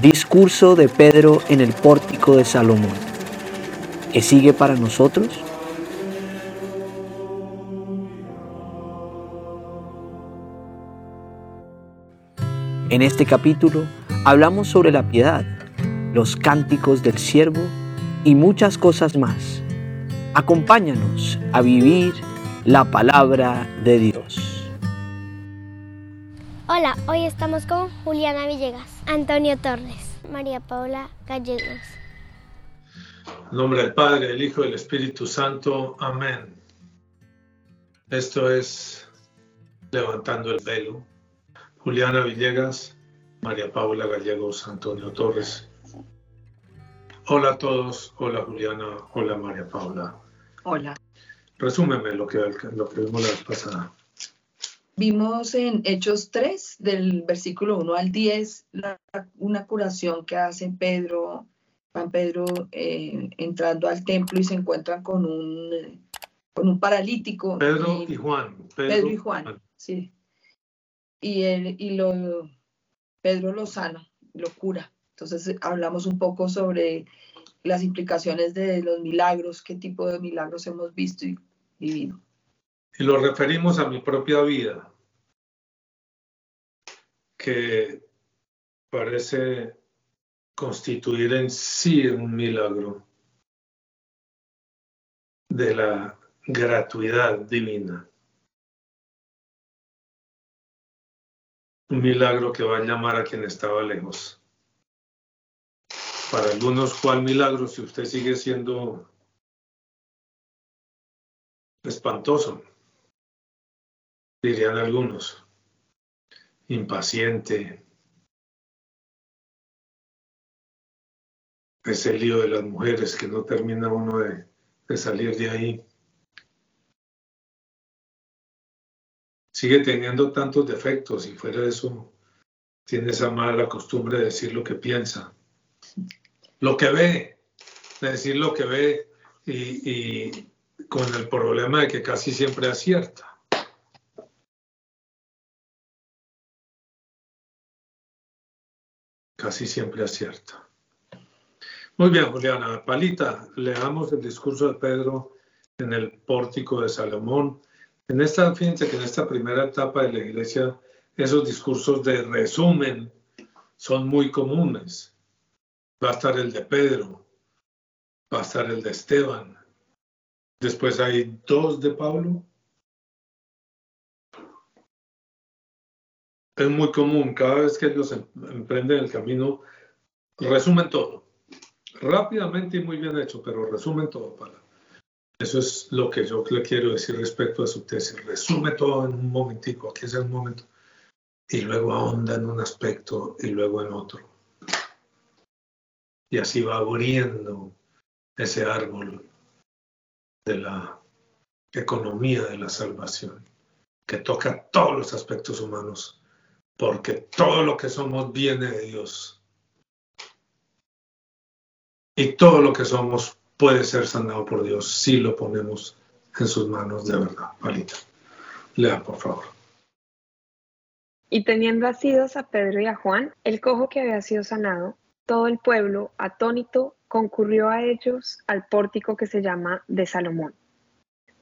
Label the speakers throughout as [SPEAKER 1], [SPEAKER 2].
[SPEAKER 1] Discurso de Pedro en el pórtico de Salomón. ¿Qué sigue para nosotros? En este capítulo hablamos sobre la piedad, los cánticos del siervo y muchas cosas más. Acompáñanos a vivir la palabra de Dios.
[SPEAKER 2] Hola, hoy estamos con Juliana Villegas, Antonio Torres, María Paula Gallegos.
[SPEAKER 3] En nombre del Padre, del Hijo y del Espíritu Santo. Amén. Esto es Levantando el Velo. Juliana Villegas, María Paula Gallegos, Antonio Torres. Hola a todos. Hola Juliana. Hola María Paula.
[SPEAKER 4] Hola.
[SPEAKER 3] Resúmeme lo que, lo que vimos la vez pasada.
[SPEAKER 4] Vimos en Hechos 3, del versículo 1 al 10, la- una curación que hace Pedro, Juan Pedro, eh, entrando al templo y se encuentran con un, eh, con un paralítico.
[SPEAKER 3] Pedro y Juan.
[SPEAKER 4] Pedro y Juan, sí. Y, él, y lo, Pedro lo sana, lo cura. Entonces eh, hablamos un poco sobre las implicaciones de los milagros, qué tipo de milagros hemos visto y vivido.
[SPEAKER 3] Y lo referimos a mi propia vida, que parece constituir en sí un milagro de la gratuidad divina. Un milagro que va a llamar a quien estaba lejos. Para algunos, ¿cuál milagro si usted sigue siendo espantoso? Dirían algunos. Impaciente. Ese lío de las mujeres que no termina uno de, salir de ahí. Sigue teniendo tantos defectos y fuera de eso tiene esa mala costumbre de decir lo que piensa. Lo que ve, de decir lo que ve y con el problema de que casi siempre acierta. Casi siempre acierta. Muy bien, Juliana. Palita, leamos el discurso de Pedro en el pórtico de Salomón. En esta, fíjense que en esta primera etapa de la iglesia, esos discursos de resumen son muy comunes. Va a estar el de Pedro, va a estar el de Esteban. Después hay dos de Pablo. Es muy común, cada vez que ellos em- emprenden el camino, resumen todo. Rápidamente y muy bien hecho, pero resumen todo para. Eso es lo que yo le quiero decir respecto a su tesis. Resume todo en un momentico, aquí es el momento. Y luego ahonda en un aspecto y luego en otro. Y así va abriendo ese árbol de la economía de la salvación, que toca todos los aspectos humanos, porque todo lo que somos viene de Dios. Y todo lo que somos puede ser sanado por Dios si lo ponemos en sus manos de verdad. Palita, lea por favor.
[SPEAKER 5] Y teniendo asidos a Pedro y a Juan, el cojo que había sido sanado, todo el pueblo, atónito, concurrió a ellos al pórtico que se llama de Salomón.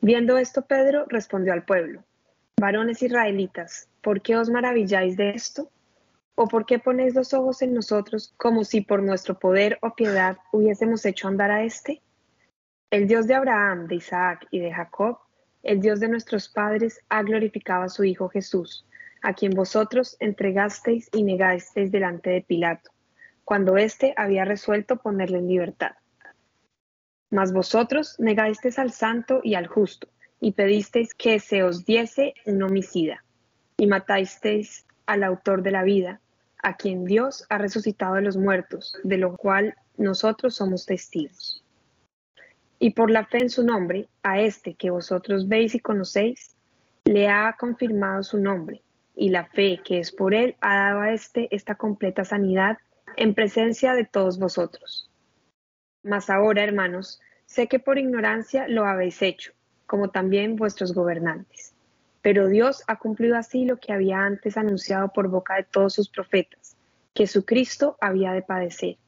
[SPEAKER 5] Viendo esto, Pedro respondió al pueblo, varones israelitas, ¿por qué os maravilláis de esto? ¿O por qué ponéis los ojos en nosotros como si por nuestro poder o piedad hubiésemos hecho andar a éste? El Dios de Abraham, de Isaac y de Jacob, el Dios de nuestros padres, ha glorificado a su Hijo Jesús, a quien vosotros entregasteis y negasteis delante de Pilato, cuando éste había resuelto ponerle en libertad. Mas vosotros negasteis al santo y al justo, y pedisteis que se os diese un homicida, y matasteis al autor de la vida, a quien Dios ha resucitado de los muertos, de lo cual nosotros somos testigos. Y por la fe en su nombre, a este que vosotros veis y conocéis, le ha confirmado su nombre, y la fe que es por él ha dado a éste esta completa sanidad en presencia de todos vosotros. Mas ahora, hermanos, sé que por ignorancia lo habéis hecho, como también vuestros gobernantes. Pero Dios ha cumplido así lo que había antes anunciado por boca de todos sus profetas, que su Cristo había de padecer.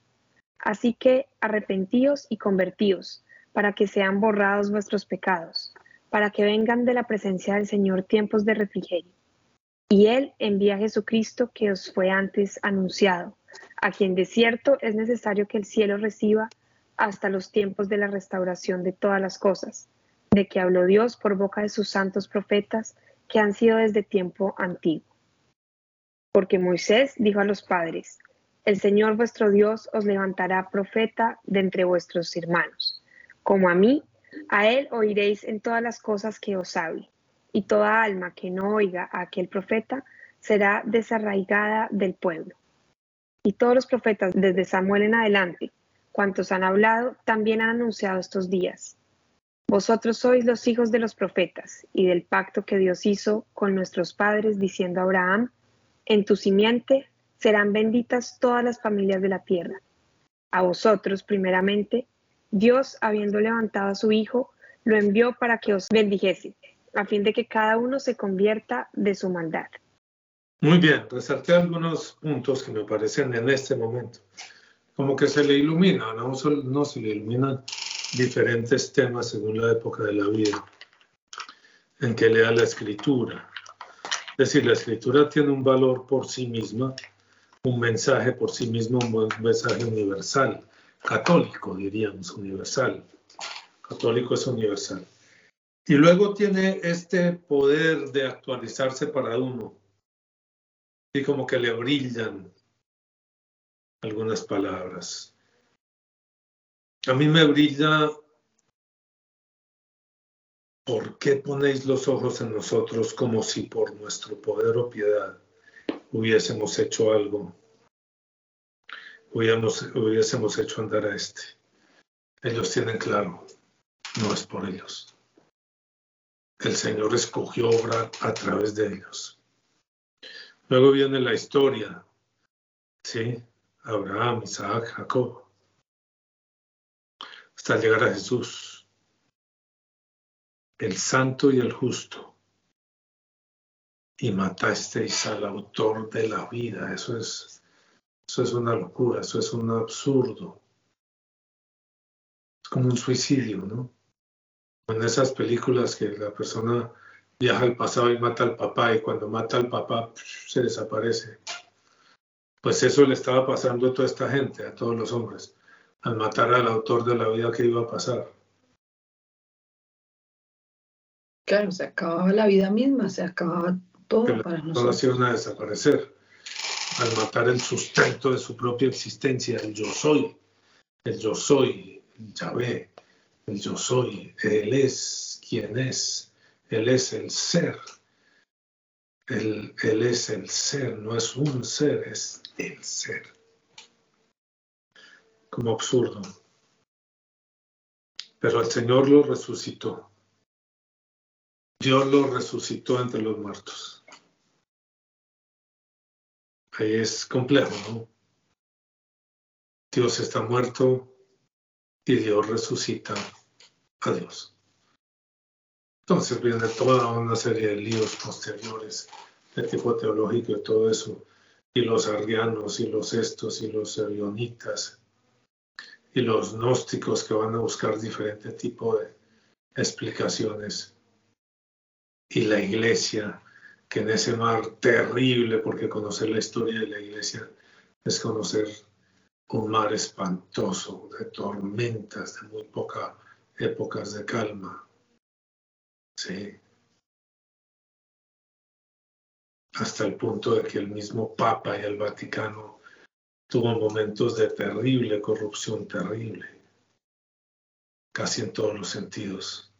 [SPEAKER 5] Así que arrepentíos y convertíos, para que sean borrados vuestros pecados, para que vengan de la presencia del Señor tiempos de refrigerio. Y Él envía a Jesucristo que os fue antes anunciado, a quien de cierto es necesario que el cielo reciba hasta los tiempos de la restauración de todas las cosas, de que habló Dios por boca de sus santos profetas que han sido desde tiempo antiguo. Porque Moisés dijo a los padres, el Señor vuestro Dios os levantará profeta de entre vuestros hermanos. Como a mí, a él oiréis en todas las cosas que os hable, y toda alma que no oiga a aquel profeta será desarraigada del pueblo. Y todos los profetas desde Samuel en adelante, cuantos han hablado, también han anunciado estos días. Vosotros sois los hijos de los profetas y del pacto que Dios hizo con nuestros padres, diciendo a Abraham, en tu simiente serán benditas todas las familias de la tierra. A vosotros, primeramente, Dios, habiendo levantado a su Hijo, lo envió para que os bendijese, a fin de que cada uno se convierta de su maldad.
[SPEAKER 3] Muy bien, resalté algunos puntos que me parecen en este momento, como que se le ilumina, no, no se le iluminan diferentes temas según la época de la vida en que lea la escritura. Es decir, la escritura tiene un valor por sí misma, un mensaje por sí mismo, un mensaje universal, católico diríamos, universal. Católico es universal. Y luego tiene este poder de actualizarse para uno. Y como que le brillan algunas palabras. A mí me brilla ¿por qué ponéis los ojos en nosotros como si por nuestro poder o piedad hubiésemos hecho algo? Hubiésemos, hubiésemos hecho andar a este. Ellos tienen claro, no es por ellos. El Señor escogió obrar a través de ellos. Luego viene la historia, ¿sí? Abraham, Isaac, Jacob hasta llegar a Jesús, el santo y el justo. Y matasteis al autor de la vida. Eso es, eso es una locura, eso es un absurdo. Es como un suicidio, ¿no? En esas películas que la persona viaja al pasado y mata al papá y cuando mata al papá se desaparece. Pues eso le estaba pasando a toda esta gente, a todos los hombres al matar al autor de la vida que iba a pasar.
[SPEAKER 4] Claro, se acababa la vida misma, se acababa todo para nosotros. Todas
[SPEAKER 3] iban a desaparecer. Al matar el sustento de su propia existencia, el yo soy, el yo soy, el Yahvé, el yo soy, Él es quien es, Él es el ser. Él, él es el ser, no es un ser, es el ser como absurdo. Pero el Señor lo resucitó. Dios lo resucitó entre los muertos. Ahí es complejo, ¿no? Dios está muerto y Dios resucita a Dios. Entonces viene toda una serie de líos posteriores de tipo teológico y todo eso, y los arrianos y los estos y los erionitas y los gnósticos que van a buscar diferente tipo de explicaciones. Y la iglesia, que en ese mar terrible, porque conocer la historia de la iglesia es conocer un mar espantoso de tormentas, de muy pocas épocas de calma. Sí. Hasta el punto de que el mismo Papa y el Vaticano tuvo momentos de terrible corrupción, terrible, casi en todos los sentidos.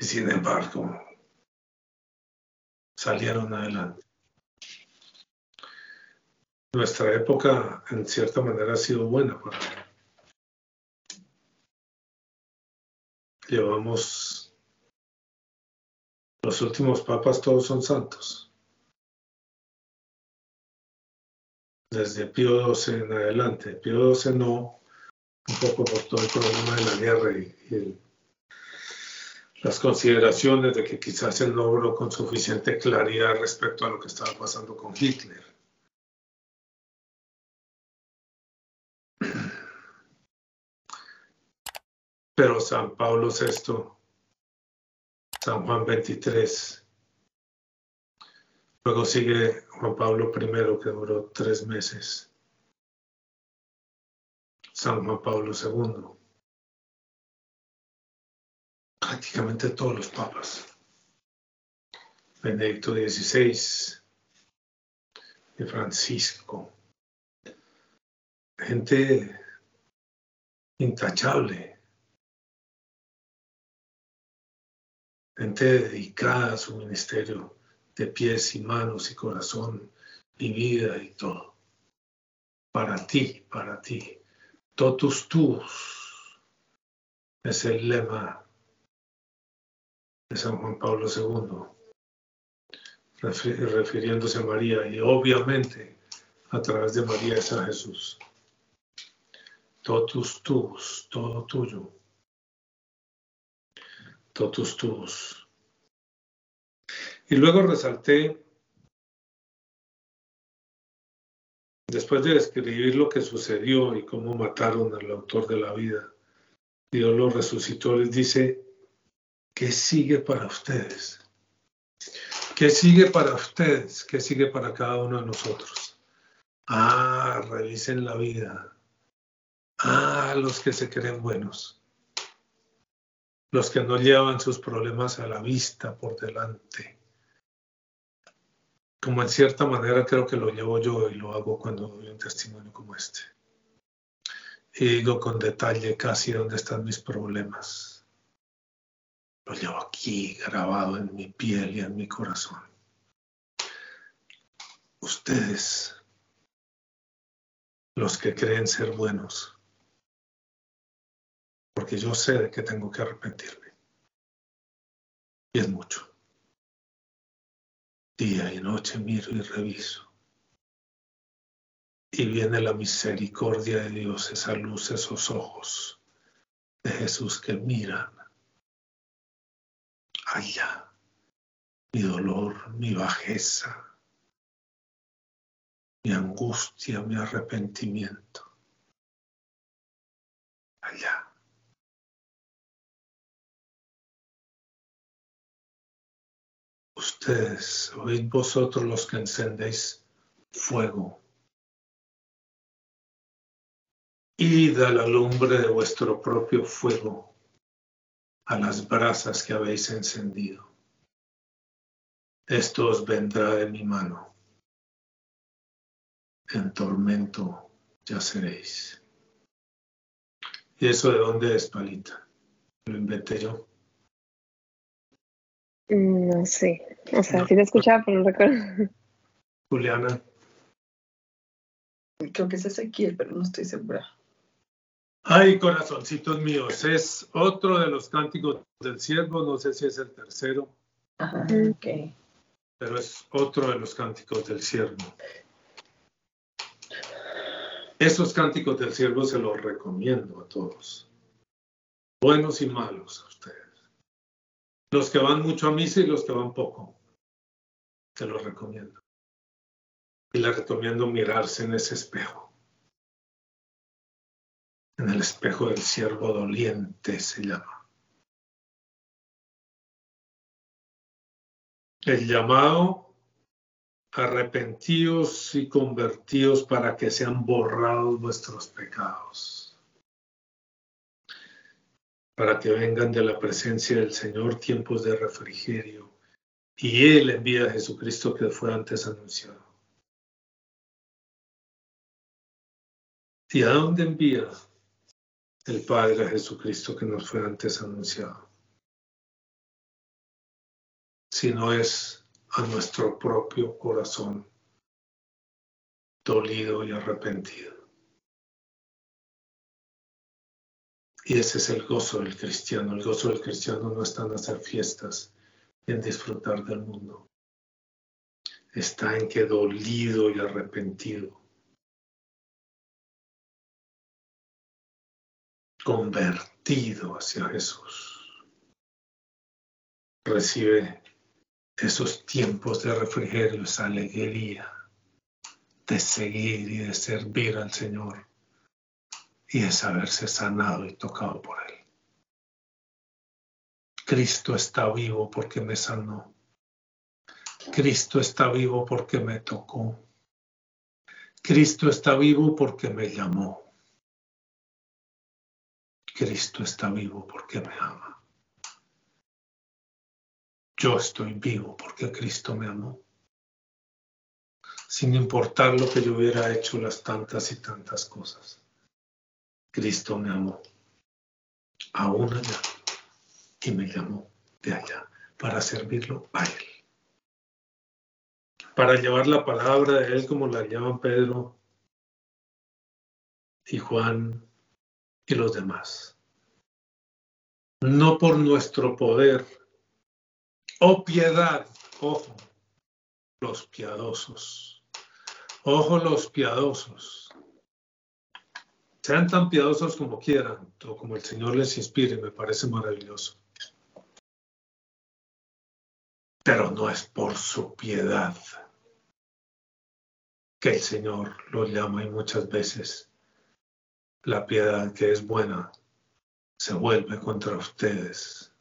[SPEAKER 3] Y sin embargo, salieron adelante. Nuestra época, en cierta manera, ha sido buena para Llevamos los últimos papas, todos son santos. desde Pío XII en adelante. Pío XII no, un poco por todo el problema de la guerra y, las consideraciones de que quizás él no obró con suficiente claridad respecto a lo que estaba pasando con Hitler. Pero San Pablo VI, San Juan 23, luego sigue Juan Pablo I, que duró tres meses, San Juan Pablo II, prácticamente todos los papas, Benedicto XVI y Francisco, gente intachable, gente dedicada a su ministerio de pies y manos y corazón y vida y todo. Para ti, para ti. Totus tus es el lema de San Juan Pablo II, refiriéndose a María y obviamente a través de María es a Jesús. Totus tus, todo tuyo totus tuos. Y luego resalté, después de describir lo que sucedió y cómo mataron al autor de la vida, Dios lo resucitó, les dice, ¿qué sigue para ustedes? ¿Qué sigue para ustedes? ¿Qué sigue para cada uno de nosotros? Ah, revisen la vida. Ah, los que se creen buenos los que no llevan sus problemas a la vista por delante. Como en cierta manera creo que lo llevo yo y lo hago cuando doy un testimonio como este. Y digo con detalle casi dónde están mis problemas. Lo llevo aquí grabado en mi piel y en mi corazón. Ustedes, los que creen ser buenos, porque yo sé de que tengo que arrepentirme. Y es mucho. Día y noche miro y reviso. Y viene la misericordia de Dios, esa luz, esos ojos de Jesús que miran allá mi dolor, mi bajeza, mi angustia, mi arrepentimiento. Allá. Ustedes, oíd vosotros los que encendéis fuego. Id a la lumbre de vuestro propio fuego, a las brasas que habéis encendido. Esto os vendrá de mi mano. En tormento ya seréis. ¿Y eso de dónde es, Palita? Lo inventé yo.
[SPEAKER 5] No sé. O sea, sí te escuchaba, pero no recuerdo.
[SPEAKER 3] Juliana.
[SPEAKER 4] Creo que es Ezequiel, pero no estoy segura.
[SPEAKER 3] Ay, corazoncitos míos, es otro de los cánticos del siervo, no sé si es el tercero.
[SPEAKER 4] Ajá, ok.
[SPEAKER 3] Pero es otro de los cánticos del siervo. Esos cánticos del siervo se los recomiendo a todos, buenos y malos a ustedes. Los que van mucho a misa y los que van poco. Te los recomiendo. Y les recomiendo mirarse en ese espejo. En el espejo del siervo doliente se llama. El llamado arrepentíos y convertíos para que sean borrados vuestros pecados para que vengan de la presencia del Señor tiempos de refrigerio. Y Él envía a Jesucristo que fue antes anunciado. ¿Y a dónde envía el Padre a Jesucristo que nos fue antes anunciado? Si no es a nuestro propio corazón dolido y arrepentido. Y ese es el gozo del cristiano. El gozo del cristiano no está en hacer fiestas en disfrutar del mundo. Está en que dolido y arrepentido, convertido hacia Jesús, recibe esos tiempos de refrigerio, esa alegría de seguir y de servir al Señor y es haberse sanado y tocado por Él. Cristo está vivo porque me sanó. Cristo está vivo porque me tocó. Cristo está vivo porque me llamó. Cristo está vivo porque me ama. Yo estoy vivo porque Cristo me amó. Sin importar lo que yo hubiera hecho las tantas y tantas cosas. Cristo me amó. Aún allá. Y me llamó de allá para servirlo a Él. Para llevar la palabra de Él como la llaman Pedro y Juan y los demás. No por nuestro poder o piedad, ojo, los piadosos. Ojo los piadosos. Sean tan piadosos como quieran, o como el Señor les inspire, me parece maravilloso. Pero no es por su piedad que el Señor lo llama y muchas veces la piedad que es buena se vuelve contra ustedes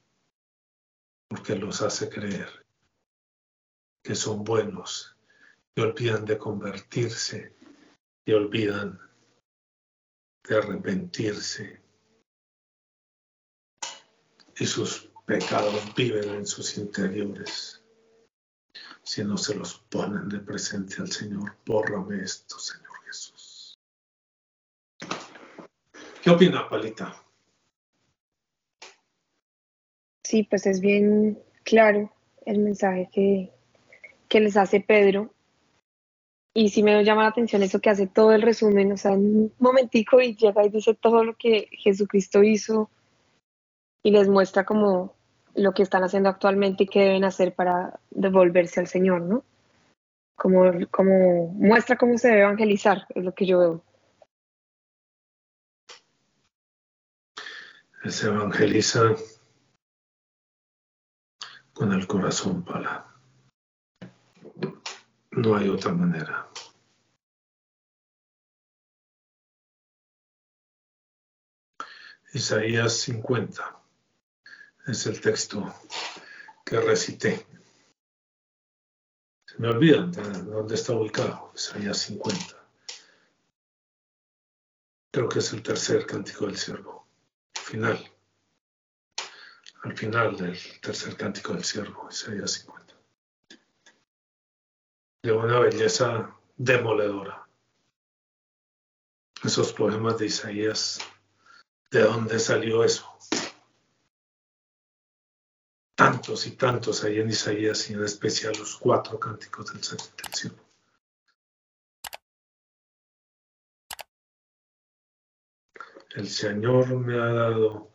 [SPEAKER 3] porque los hace creer que son buenos y olvidan de convertirse y olvidan de arrepentirse y sus pecados viven en sus interiores. Si no se los ponen de presente al Señor, bórrame esto, Señor Jesús. ¿Qué opina, Palita?
[SPEAKER 5] Sí, pues es bien claro el mensaje que, que les hace Pedro. Y sí me llama la atención eso que hace todo el resumen, o sea, en un momentico y llega y dice todo lo que Jesucristo hizo y les muestra como lo que están haciendo actualmente y qué deben hacer para devolverse al Señor, ¿no? Como, como muestra cómo se debe evangelizar, es lo que yo veo.
[SPEAKER 3] Se evangeliza con el corazón para. No hay otra manera. Isaías 50 es el texto que recité. Se me olvidan de dónde está ubicado, Isaías 50. Creo que es el tercer cántico del siervo, final al final del tercer cántico del siervo, Isaías 50. De una belleza demoledora. Esos poemas de Isaías, ¿de dónde salió eso? Tantos y tantos hay en Isaías y en especial los cuatro cánticos del, siervo. El Señor me ha dado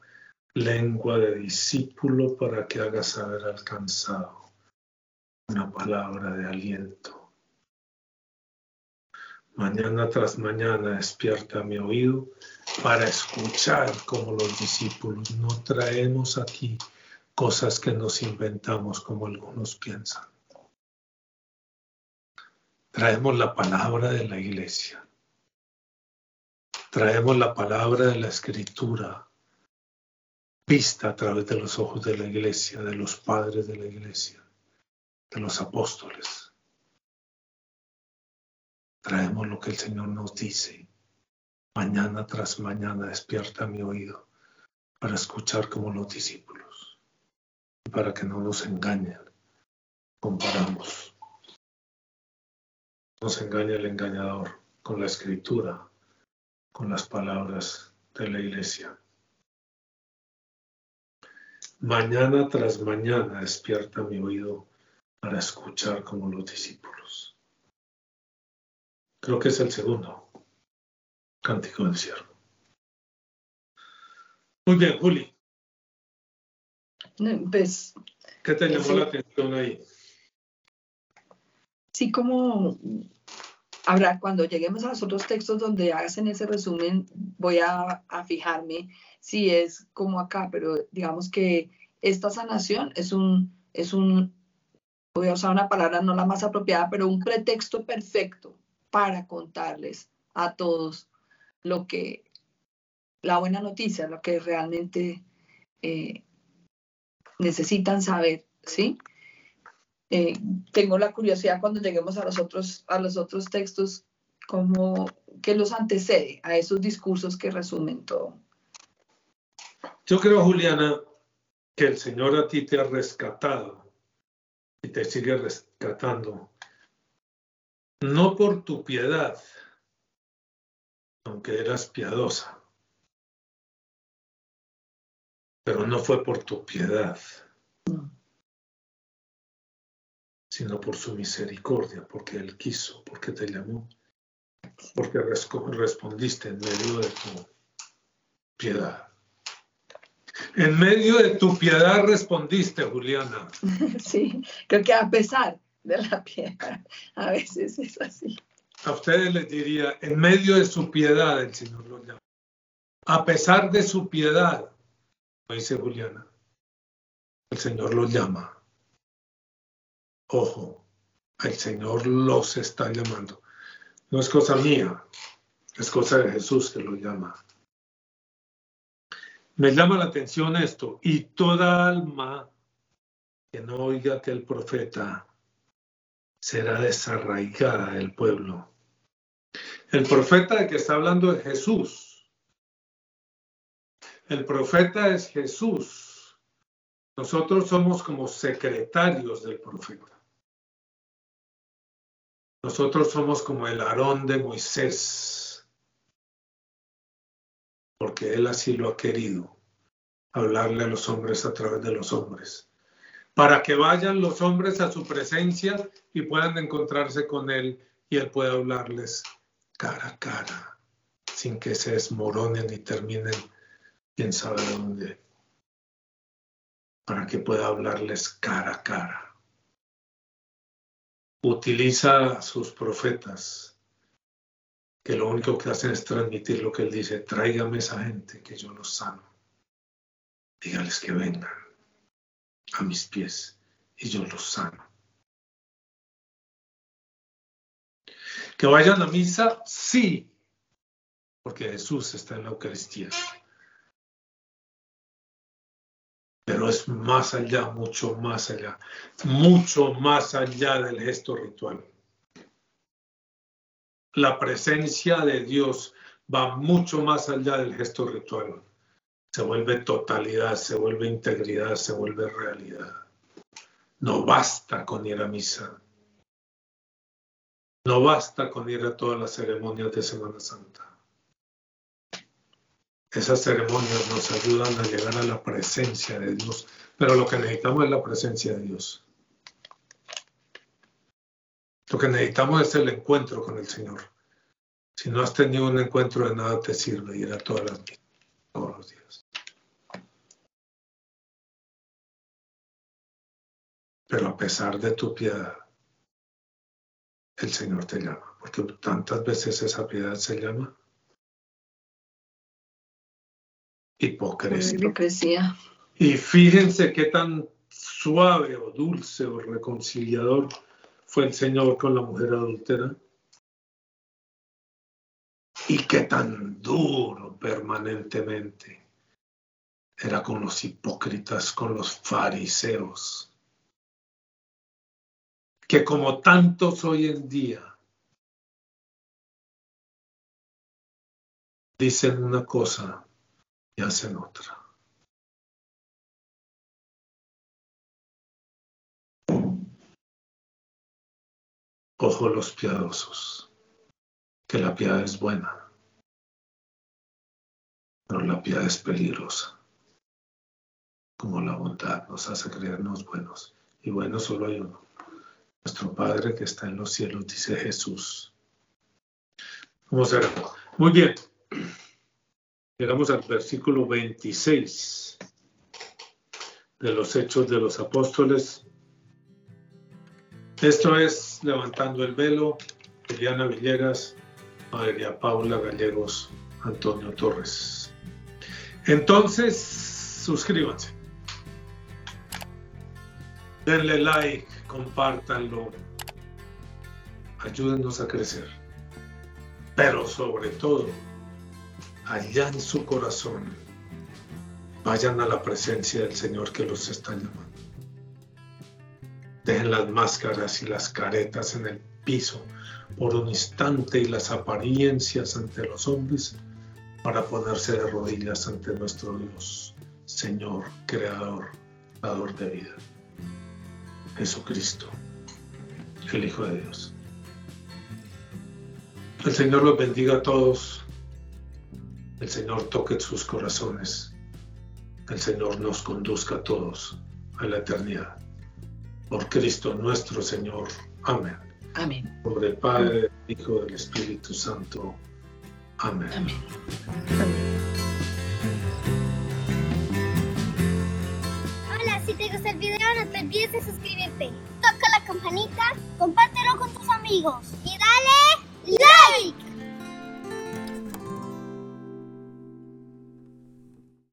[SPEAKER 3] lengua de discípulo para que haga saber al cansado una palabra de aliento. Mañana tras mañana despierta mi oído para escuchar como los discípulos. No traemos aquí cosas que nos inventamos como algunos piensan. Traemos la palabra de la iglesia. Traemos la palabra de la escritura vista a través de los ojos de la iglesia, de los padres de la iglesia, de los apóstoles. Traemos lo que el Señor nos dice. Mañana tras mañana despierta mi oído para escuchar como los discípulos y para que no nos engañen. Comparamos. Nos engaña el engañador con la escritura, con las palabras de la iglesia. Mañana tras mañana despierta mi oído para escuchar como los discípulos. Creo que es el segundo cántico del siervo. Muy bien, Juli.
[SPEAKER 4] Pues,
[SPEAKER 3] ¿Qué te llamó la atención ahí?
[SPEAKER 4] Sí, como habrá, cuando lleguemos a los otros textos donde hacen ese resumen, voy a, a fijarme si es como acá, pero digamos que esta sanación es un, es un, voy a usar una palabra no la más apropiada, pero un pretexto perfecto para contarles a todos lo que, la buena noticia, lo que realmente eh, necesitan saber, ¿sí? Eh, tengo la curiosidad cuando lleguemos a los otros, a los otros textos, como que los antecede a esos discursos que resumen todo.
[SPEAKER 3] Yo creo, Juliana, que el Señor a ti te ha rescatado y te sigue rescatando, no por tu piedad, aunque eras piadosa, pero no fue por tu piedad, sino por su misericordia, porque Él quiso, porque te llamó, porque respondiste en medio de tu piedad. En medio de tu piedad respondiste, Juliana.
[SPEAKER 4] Sí, creo que a pesar de la piedad, a veces es así.
[SPEAKER 3] A ustedes les diría, en medio de su piedad el Señor los llama. A pesar de su piedad, dice Juliana, el Señor los llama. Ojo, el Señor los está llamando. No es cosa mía, es cosa de Jesús que los llama. Me llama la atención esto, y toda alma que no oiga aquel profeta será desarraigada del pueblo. El profeta de que está hablando es Jesús. El profeta es Jesús. Nosotros somos como secretarios del profeta. Nosotros somos como el Aarón de Moisés porque Él así lo ha querido, hablarle a los hombres a través de los hombres, para que vayan los hombres a su presencia y puedan encontrarse con Él y Él pueda hablarles cara a cara, sin que se desmoronen y terminen quién sabe dónde, para que pueda hablarles cara a cara. Utiliza a sus profetas que lo único que hacen es transmitir lo que él dice, tráigame esa gente que yo los sano. Dígales que vengan a mis pies y yo los sano. Que vayan a misa, sí, porque Jesús está en la Eucaristía. Pero es más allá, mucho más allá, mucho más allá del gesto ritual la presencia de Dios va mucho más allá del gesto ritual. Se vuelve totalidad, se vuelve integridad, se vuelve realidad. No basta con ir a misa. No basta con ir a todas las ceremonias de Semana Santa. Esas ceremonias nos ayudan a llegar a la presencia de Dios, pero lo que necesitamos es la presencia de Dios. Lo que necesitamos es el encuentro con el Señor. Si no has tenido un encuentro de nada te sirve ir a todas las todos los días. Pero a pesar de tu piedad, el Señor te llama, porque tantas veces esa piedad se llama hipocresía.
[SPEAKER 4] hipocresía.
[SPEAKER 3] Y fíjense qué tan suave o dulce o reconciliador fue el Señor con la mujer adúltera. Y qué tan duro permanentemente era con los hipócritas, con los fariseos, que como tantos hoy en día dicen una cosa y hacen otra. Ojo los piadosos, que la piedad es buena, pero la piedad es peligrosa. Como la bondad nos hace creernos buenos, y bueno solo hay uno. Nuestro Padre que está en los cielos, dice Jesús. A ver. Muy bien. Llegamos al versículo 26 de los Hechos de los Apóstoles. Esto es Levantando el Velo, Eliana Villegas, María Paula Gallegos, Antonio Torres. Entonces, suscríbanse. Denle like, compártanlo. Ayúdennos a crecer. Pero sobre todo, allá en su corazón, Vayan a la presencia del Señor que los está llamando. Dejen las máscaras y las caretas en el piso por un instante y las apariencias ante los hombres para ponerse de rodillas ante nuestro Dios, Señor, Creador, Dador de vida. Jesucristo, el Hijo de Dios. El Señor los bendiga a todos. El Señor toque sus corazones. El Señor nos conduzca a todos a la eternidad. Por Cristo nuestro Señor. Amén.
[SPEAKER 4] Amén.
[SPEAKER 3] Por el Padre, el Hijo, del Espíritu Santo. Amén.
[SPEAKER 4] Amén.
[SPEAKER 2] Olvides de suscribirte. Toca la campanita, compártelo con tus amigos y dale like.